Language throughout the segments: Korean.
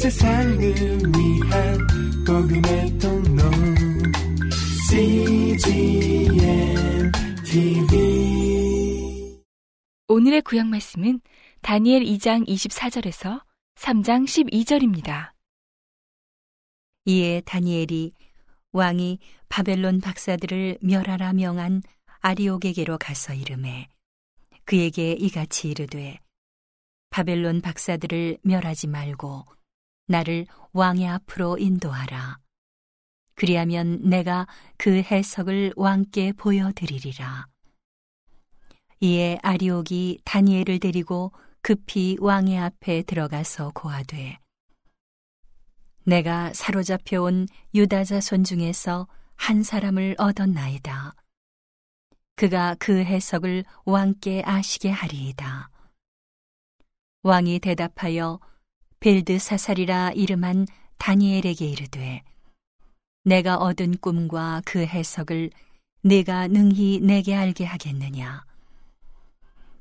세상을 위한 복음의 통로 CGM TV 오늘의 구약 말씀은 다니엘 2장 24절에서 3장 12절입니다. 이에 다니엘이 왕이 바벨론 박사들을 멸하라 명한 아리옥에게로 가서 이름해 그에게 이같이 이르되 바벨론 박사들을 멸하지 말고 나를 왕의 앞으로 인도하라. 그리하면 내가 그 해석을 왕께 보여드리리라. 이에 아리옥이 다니엘을 데리고 급히 왕의 앞에 들어가서 고하되 내가 사로잡혀 온 유다 자손 중에서 한 사람을 얻었나이다. 그가 그 해석을 왕께 아시게 하리이다. 왕이 대답하여 벨드사살이라 이름한 다니엘에게 이르되 내가 얻은 꿈과 그 해석을 네가 능히 내게 알게 하겠느냐?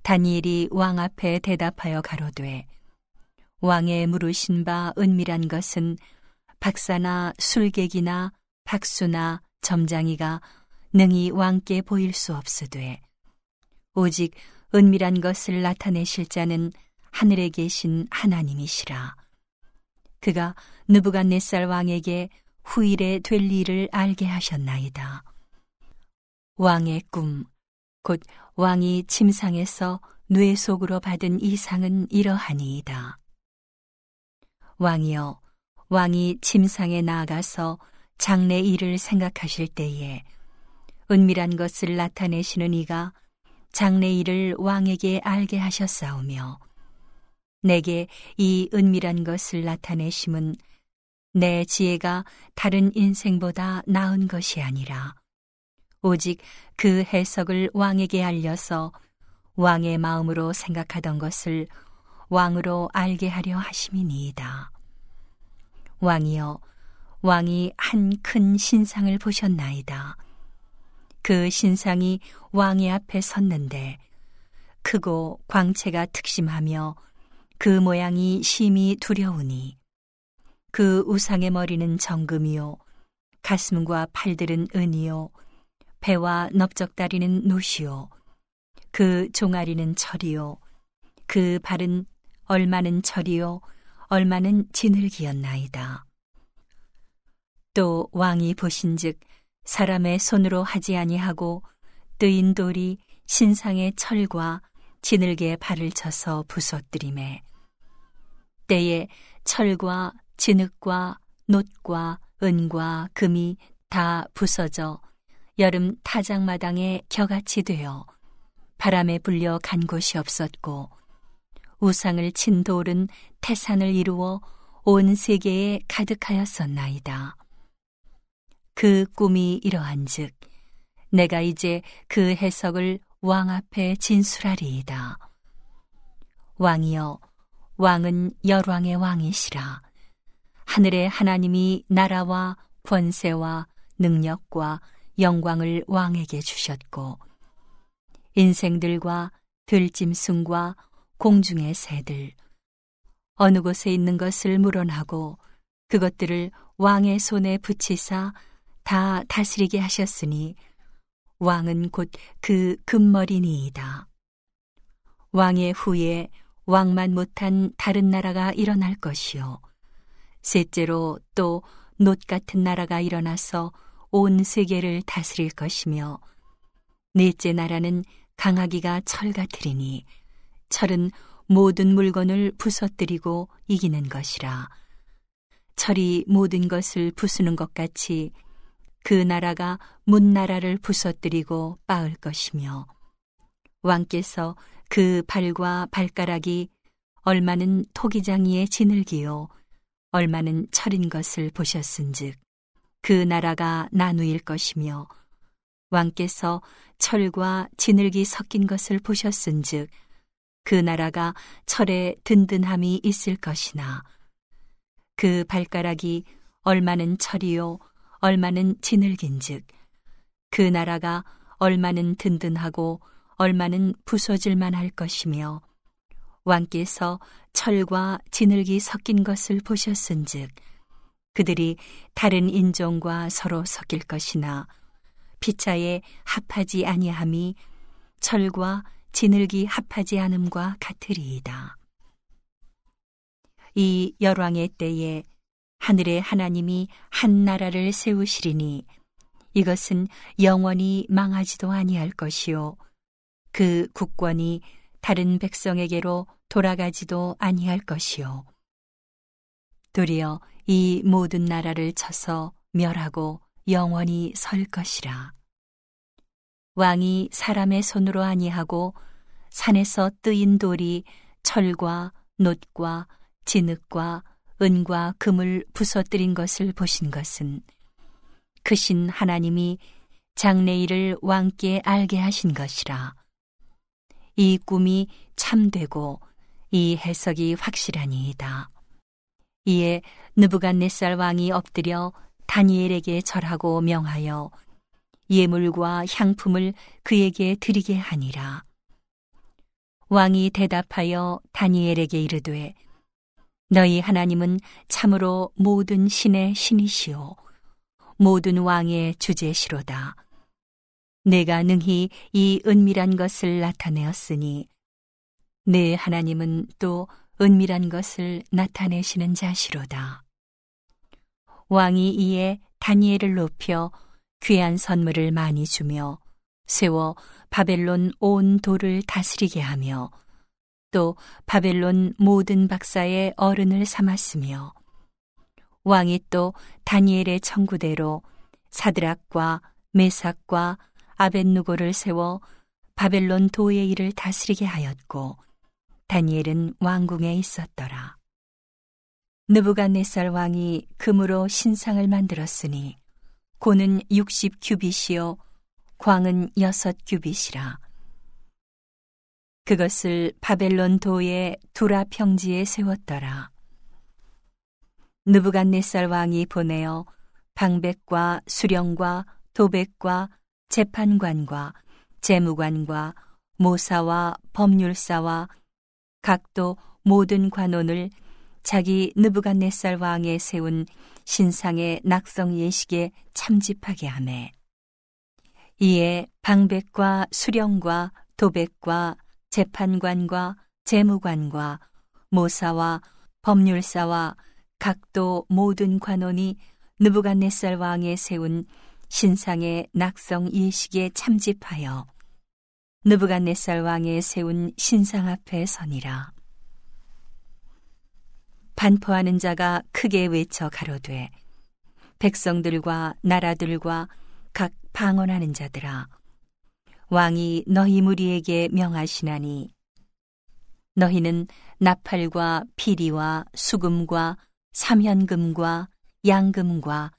다니엘이 왕 앞에 대답하여 가로되 왕의 물으신 바 은밀한 것은 박사나 술객이나 박수나 점장이가 능히 왕께 보일 수 없으되 오직 은밀한 것을 나타내실 자는 하늘에 계신 하나님이시라. 그가 느부갓네살 왕에게 후일에 될 일을 알게 하셨나이다. 왕의 꿈, 곧 왕이 침상에서 뇌 속으로 받은 이상은 이러하니이다. 왕이여, 왕이 침상에 나아가서 장래 일을 생각하실 때에 은밀한 것을 나타내시는 이가 장래 일을 왕에게 알게 하셨사오며 내게 이 은밀한 것을 나타내심은 내 지혜가 다른 인생보다 나은 것이 아니라 오직 그 해석을 왕에게 알려서 왕의 마음으로 생각하던 것을 왕으로 알게 하려 하심이니이다. 왕이여, 왕이 한 큰 신상을 보셨나이다. 그 신상이 왕의 앞에 섰는데 크고 광채가 특심하며 그 모양이 심히 두려우니 그 우상의 머리는 정금이요 가슴과 팔들은 은이요 배와 넓적다리는 노시요 그 종아리는 철이요 그 발은 얼마는 철이요 얼마는 진흙이었나이다. 또 왕이 보신즉 사람의 손으로 하지 아니하고 뜨인 돌이 신상의 철과 진흙에 발을 쳐서 부서뜨림에 때에 철과 진흙과 놋과 은과 금이 다 부서져 여름 타작마당에 겨같이 되어 바람에 불려 간 곳이 없었고 우상을 친 돌은 태산을 이루어 온 세계에 가득하였었나이다. 그 꿈이 이러한즉 내가 이제 그 해석을 왕 앞에 진술하리이다. 왕이여 왕은 열왕의 왕이시라. 하늘의 하나님이 나라와 권세와 능력과 영광을 왕에게 주셨고, 인생들과 들짐승과 공중의 새들, 어느 곳에 있는 것을 물어나고 그것들을 왕의 손에 붙이사 다 다스리게 하셨으니 왕은 곧 그 금머리니이다. 왕의 후에 왕만 못한 다른 나라가 일어날 것이요. 셋째로 또노 같은 나라가 일어나서 온 세계를 다스릴 것이며, 넷째 나라는 강하기가 철 같으리니, 철은 모든 물건을 부서뜨리고 이기는 것이라. 철이 모든 것을 부수는 것 같이 그 나라가 문나라를 부서뜨리고 빻을 것이며, 왕께서 그 발과 발가락이 얼마는 토기장이의 진흙이요 얼마는 철인 것을 보셨은즉 그 나라가 나누일 것이며 왕께서 철과 진흙이 섞인 것을 보셨은즉 그 나라가 철에 든든함이 있을 것이나 그 발가락이 얼마는 철이요 얼마는 진흙인즉 그 나라가 얼마는 든든하고 얼마는 부서질만 할 것이며 왕께서 철과 진흙이 섞인 것을 보셨은즉 그들이 다른 인종과 서로 섞일 것이나 피차에 합하지 아니함이 철과 진흙이 합하지 않음과 같으리이다. 이 열왕의 때에 하늘의 하나님이 한 나라를 세우시리니 이것은 영원히 망하지도 아니할 것이요 그 국권이 다른 백성에게로 돌아가지도 아니할 것이요 도리어 이 모든 나라를 쳐서 멸하고 영원히 설 것이라 왕이 사람의 손으로 아니하고 산에서 뜨인 돌이 철과 놋과 진흙과 은과 금을 부서뜨린 것을 보신 것은 크신 하나님이 장래일을 왕께 알게 하신 것이라. 이 꿈이 참되고 이 해석이 확실하니이다. 이에 느부갓네살 왕이 엎드려 다니엘에게 절하고 명하여 예물과 향품을 그에게 드리게 하니라. 왕이 대답하여 다니엘에게 이르되 너희 하나님은 참으로 모든 신의 신이시오. 모든 왕의 주제시로다. 내가 능히 이 은밀한 것을 나타내었으니 내 하나님은 또 은밀한 것을 나타내시는 자시로다. 왕이 이에 다니엘을 높여 귀한 선물을 많이 주며 세워 바벨론 온 도를 다스리게 하며 또 바벨론 모든 박사의 어른을 삼았으며 왕이 또 다니엘의 청구대로 사드락과 메삭과 아벤누고를 세워 바벨론 도의 일을 다스리게 하였고 다니엘은 왕궁에 있었더라. 느부갓네살 왕이 금으로 신상을 만들었으니 고는 60 규빗이요 광은 6 규빗이라. 그것을 바벨론 도의 두라 평지에 세웠더라. 느부갓네살 왕이 보내어 방백과 수령과 도백과 재판관과 재무관과 모사와 법률사와 각도 모든 관원을 자기 느부갓네살 왕에 세운 신상의 낙성 예식에 참집하게 하매 이에 방백과 수령과 도백과 재판관과 재무관과 모사와 법률사와 각도 모든 관원이 느부갓네살 왕에 세운 신상의 낙성 예식에 참집하여 느부갓네살 왕에 세운 신상 앞에 서니라. 반포하는 자가 크게 외쳐 가로되 백성들과 나라들과 각 방언하는 자들아 왕이 너희 무리에게 명하시나니 너희는 나팔과 피리와 수금과 삼현금과 양금과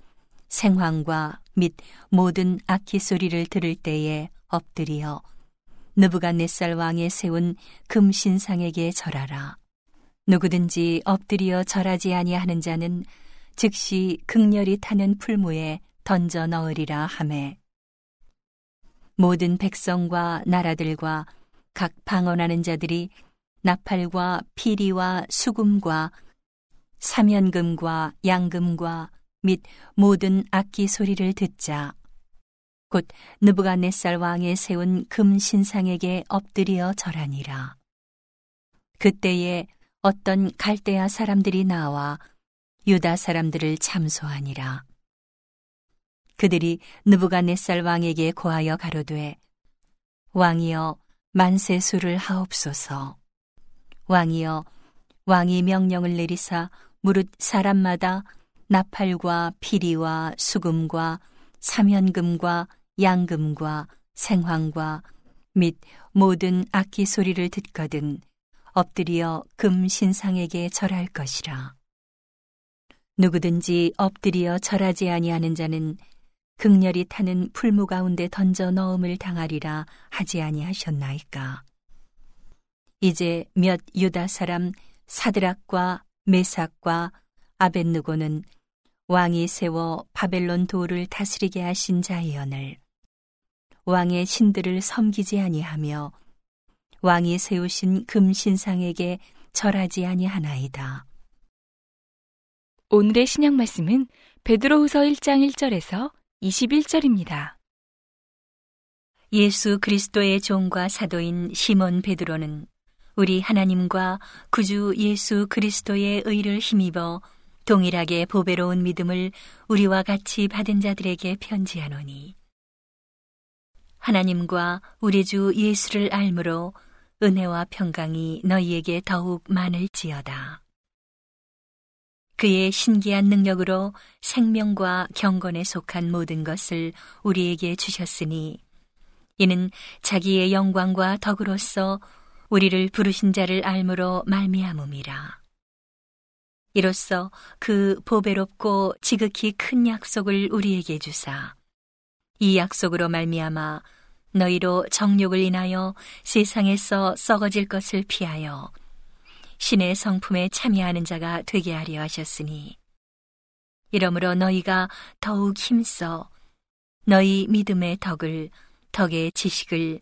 생황과 및 모든 악기 소리를 들을 때에 엎드리어 느부갓네살 왕에 세운 금신상에게 절하라. 누구든지 엎드려 절하지 아니하는 자는 즉시 극렬히 타는 풀무에 던져 넣으리라 하매 모든 백성과 나라들과 각 방언하는 자들이 나팔과 피리와 수금과 사면금과 양금과 및 모든 악기 소리를 듣자. 곧 느부갓네살 왕에 세운 금 신상에게 엎드려 절하니라. 그때에 어떤 갈대아 사람들이 나와 유다 사람들을 참소하니라. 그들이 느부갓네살 왕에게 고하여 가로되 왕이여 만세수를 하옵소서. 왕이여 왕이 명령을 내리사 무릇 사람마다 나팔과 피리와 수금과 사면금과 양금과 생황과 및 모든 악기 소리를 듣거든 엎드려 금 신상에게 절할 것이라. 누구든지 엎드려 절하지 아니하는 자는 극렬히 타는 풀무 가운데 던져 넣음을 당하리라 하지 아니하셨나이까. 이제 몇 유다 사람 사드락과 메삭과 아벤누고는 왕이 세워 바벨론 도를 다스리게 하신 자이언을 왕의 신들을 섬기지 아니하며 왕이 세우신 금신상에게 절하지 아니하나이다. 오늘의 신약 말씀은 베드로후서 1장 1절에서 21절입니다. 예수 그리스도의 종과 사도인 시몬 베드로는 우리 하나님과 구주 예수 그리스도의 의를 힘입어 동일하게 보배로운 믿음을 우리와 같이 받은 자들에게 편지하노니 하나님과 우리 주 예수를 알므로 은혜와 평강이 너희에게 더욱 많을지어다. 그의 신기한 능력으로 생명과 경건에 속한 모든 것을 우리에게 주셨으니 이는 자기의 영광과 덕으로서 우리를 부르신 자를 알므로 말미암음이라. 이로써 그 보배롭고 지극히 큰 약속을 우리에게 주사. 이 약속으로 말미암아 너희로 정욕을 인하여 세상에서 썩어질 것을 피하여 신의 성품에 참여하는 자가 되게 하려 하셨으니 이러므로 너희가 더욱 힘써 너희 믿음의 덕을 덕의 지식을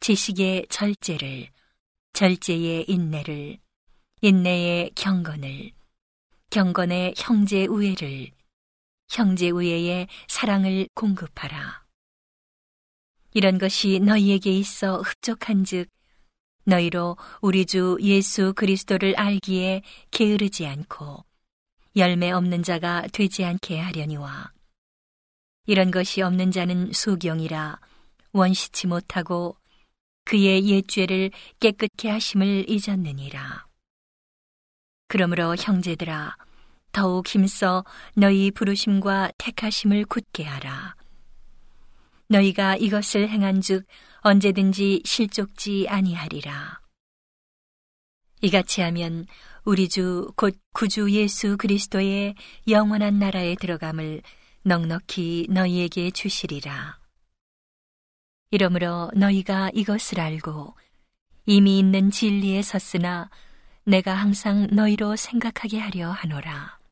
지식의 절제를 절제의 인내를 인내의 경건을 경건의 형제 우애를 형제 우애의 사랑을 공급하라. 이런 것이 너희에게 있어 흡족한즉 너희로 우리 주 예수 그리스도를 알기에 게으르지 않고 열매 없는 자가 되지 않게 하려니와 이런 것이 없는 자는 소경이라 원시치 못하고 그의 옛 죄를 깨끗게 하심을 잊었느니라. 그러므로 형제들아 더욱 힘써 너희 부르심과 택하심을 굳게 하라. 너희가 이것을 행한즉 언제든지 실족지 아니하리라. 이같이 하면 우리 주 곧 구주 예수 그리스도의 영원한 나라에 들어감을 넉넉히 너희에게 주시리라. 이러므로 너희가 이것을 알고 이미 있는 진리에 섰으나 내가 항상 너희로 생각하게 하려 하노라.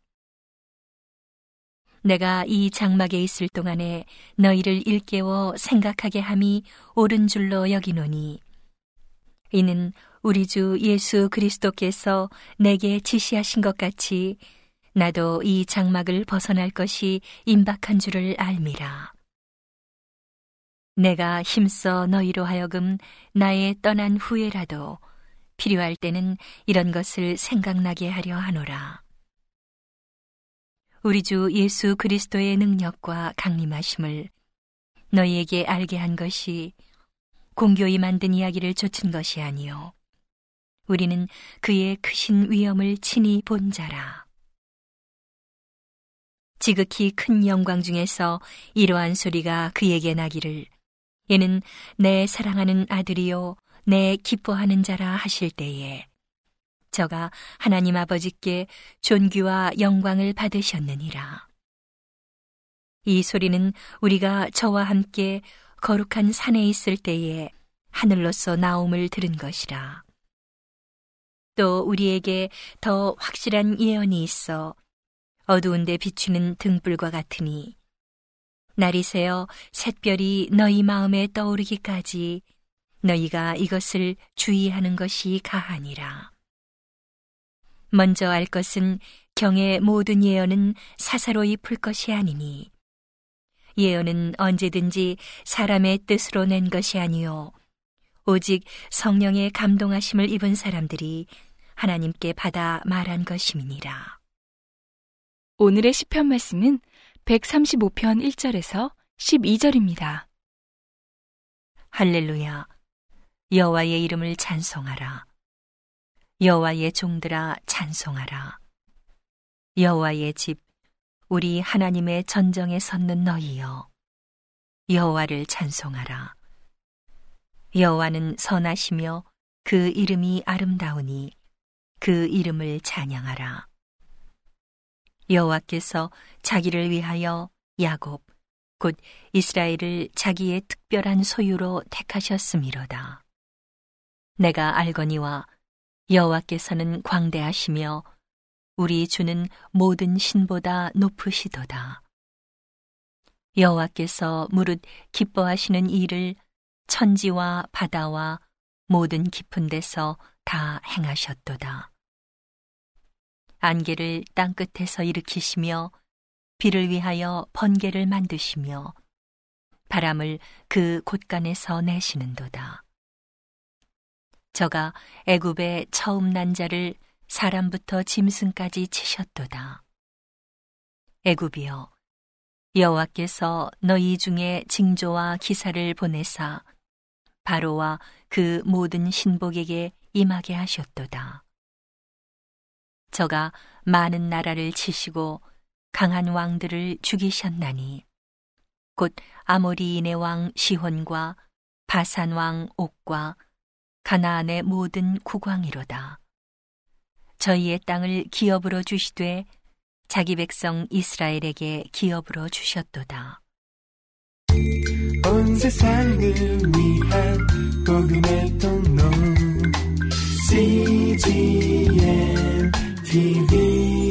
내가 이 장막에 있을 동안에 너희를 일깨워 생각하게 함이 옳은 줄로 여기노니 이는 우리 주 예수 그리스도께서 내게 지시하신 것 같이 나도 이 장막을 벗어날 것이 임박한 줄을 알미라. 내가 힘써 너희로 하여금 나의 떠난 후에라도 필요할 때는 이런 것을 생각나게 하려 하노라. 우리 주 예수 그리스도의 능력과 강림하심을 너희에게 알게 한 것이 공교히 만든 이야기를 좇은 것이 아니요. 우리는 그의 크신 위엄을 친히 본 자라. 지극히 큰 영광 중에서 이러한 소리가 그에게 나기를 이는 내 사랑하는 아들이요 내 기뻐하는 자라 하실 때에 저가 하나님 아버지께 존귀와 영광을 받으셨느니라. 이 소리는 우리가 저와 함께 거룩한 산에 있을 때에 하늘로서 나옴을 들은 것이라. 또 우리에게 더 확실한 예언이 있어 어두운데 비추는 등불과 같으니 날이 새어 샛별이 너희 마음에 떠오르기까지 너희가 이것을 주의하는 것이 가하니라. 먼저 알 것은 경의 모든 예언은 사사로이 풀 것이 아니니 예언은 언제든지 사람의 뜻으로 낸 것이 아니요 오직 성령의 감동하심을 입은 사람들이 하나님께 받아 말한 것임이니라. 오늘의 시편 말씀은 135편 1절에서 12절입니다. 할렐루야. 여호와의 이름을 찬송하라. 여호와의 종들아 찬송하라. 여호와의 집 우리 하나님의 전정에 섰는 너희여 여호와를 찬송하라. 여호와는 선하시며 그 이름이 아름다우니 그 이름을 찬양하라. 여호와께서 자기를 위하여 야곱 곧 이스라엘을 자기의 특별한 소유로 택하셨음이로다. 내가 알거니와 여호와께서는 광대하시며 우리 주는 모든 신보다 높으시도다. 여호와께서 무릇 기뻐하시는 일을 천지와 바다와 모든 깊은 데서 다 행하셨도다. 안개를 땅 끝에서 일으키시며 비를 위하여 번개를 만드시며 바람을 그 곳간에서 내시는도다. 저가 애굽의 처음 난 자를 사람부터 짐승까지 치셨도다. 애굽이여 여호와께서 너희 중에 징조와 기사를 보내사 바로와 그 모든 신복에게 임하게 하셨도다. 저가 많은 나라를 치시고 강한 왕들을 죽이셨나니 곧 아모리인의 왕 시혼과 바산 왕 옥과 가나안의 모든 국왕이로다. 저희의 땅을 기업으로 주시되 자기 백성 이스라엘에게 기업으로 주셨도다. 온 세상을 위한 복음의 통로 CGM TV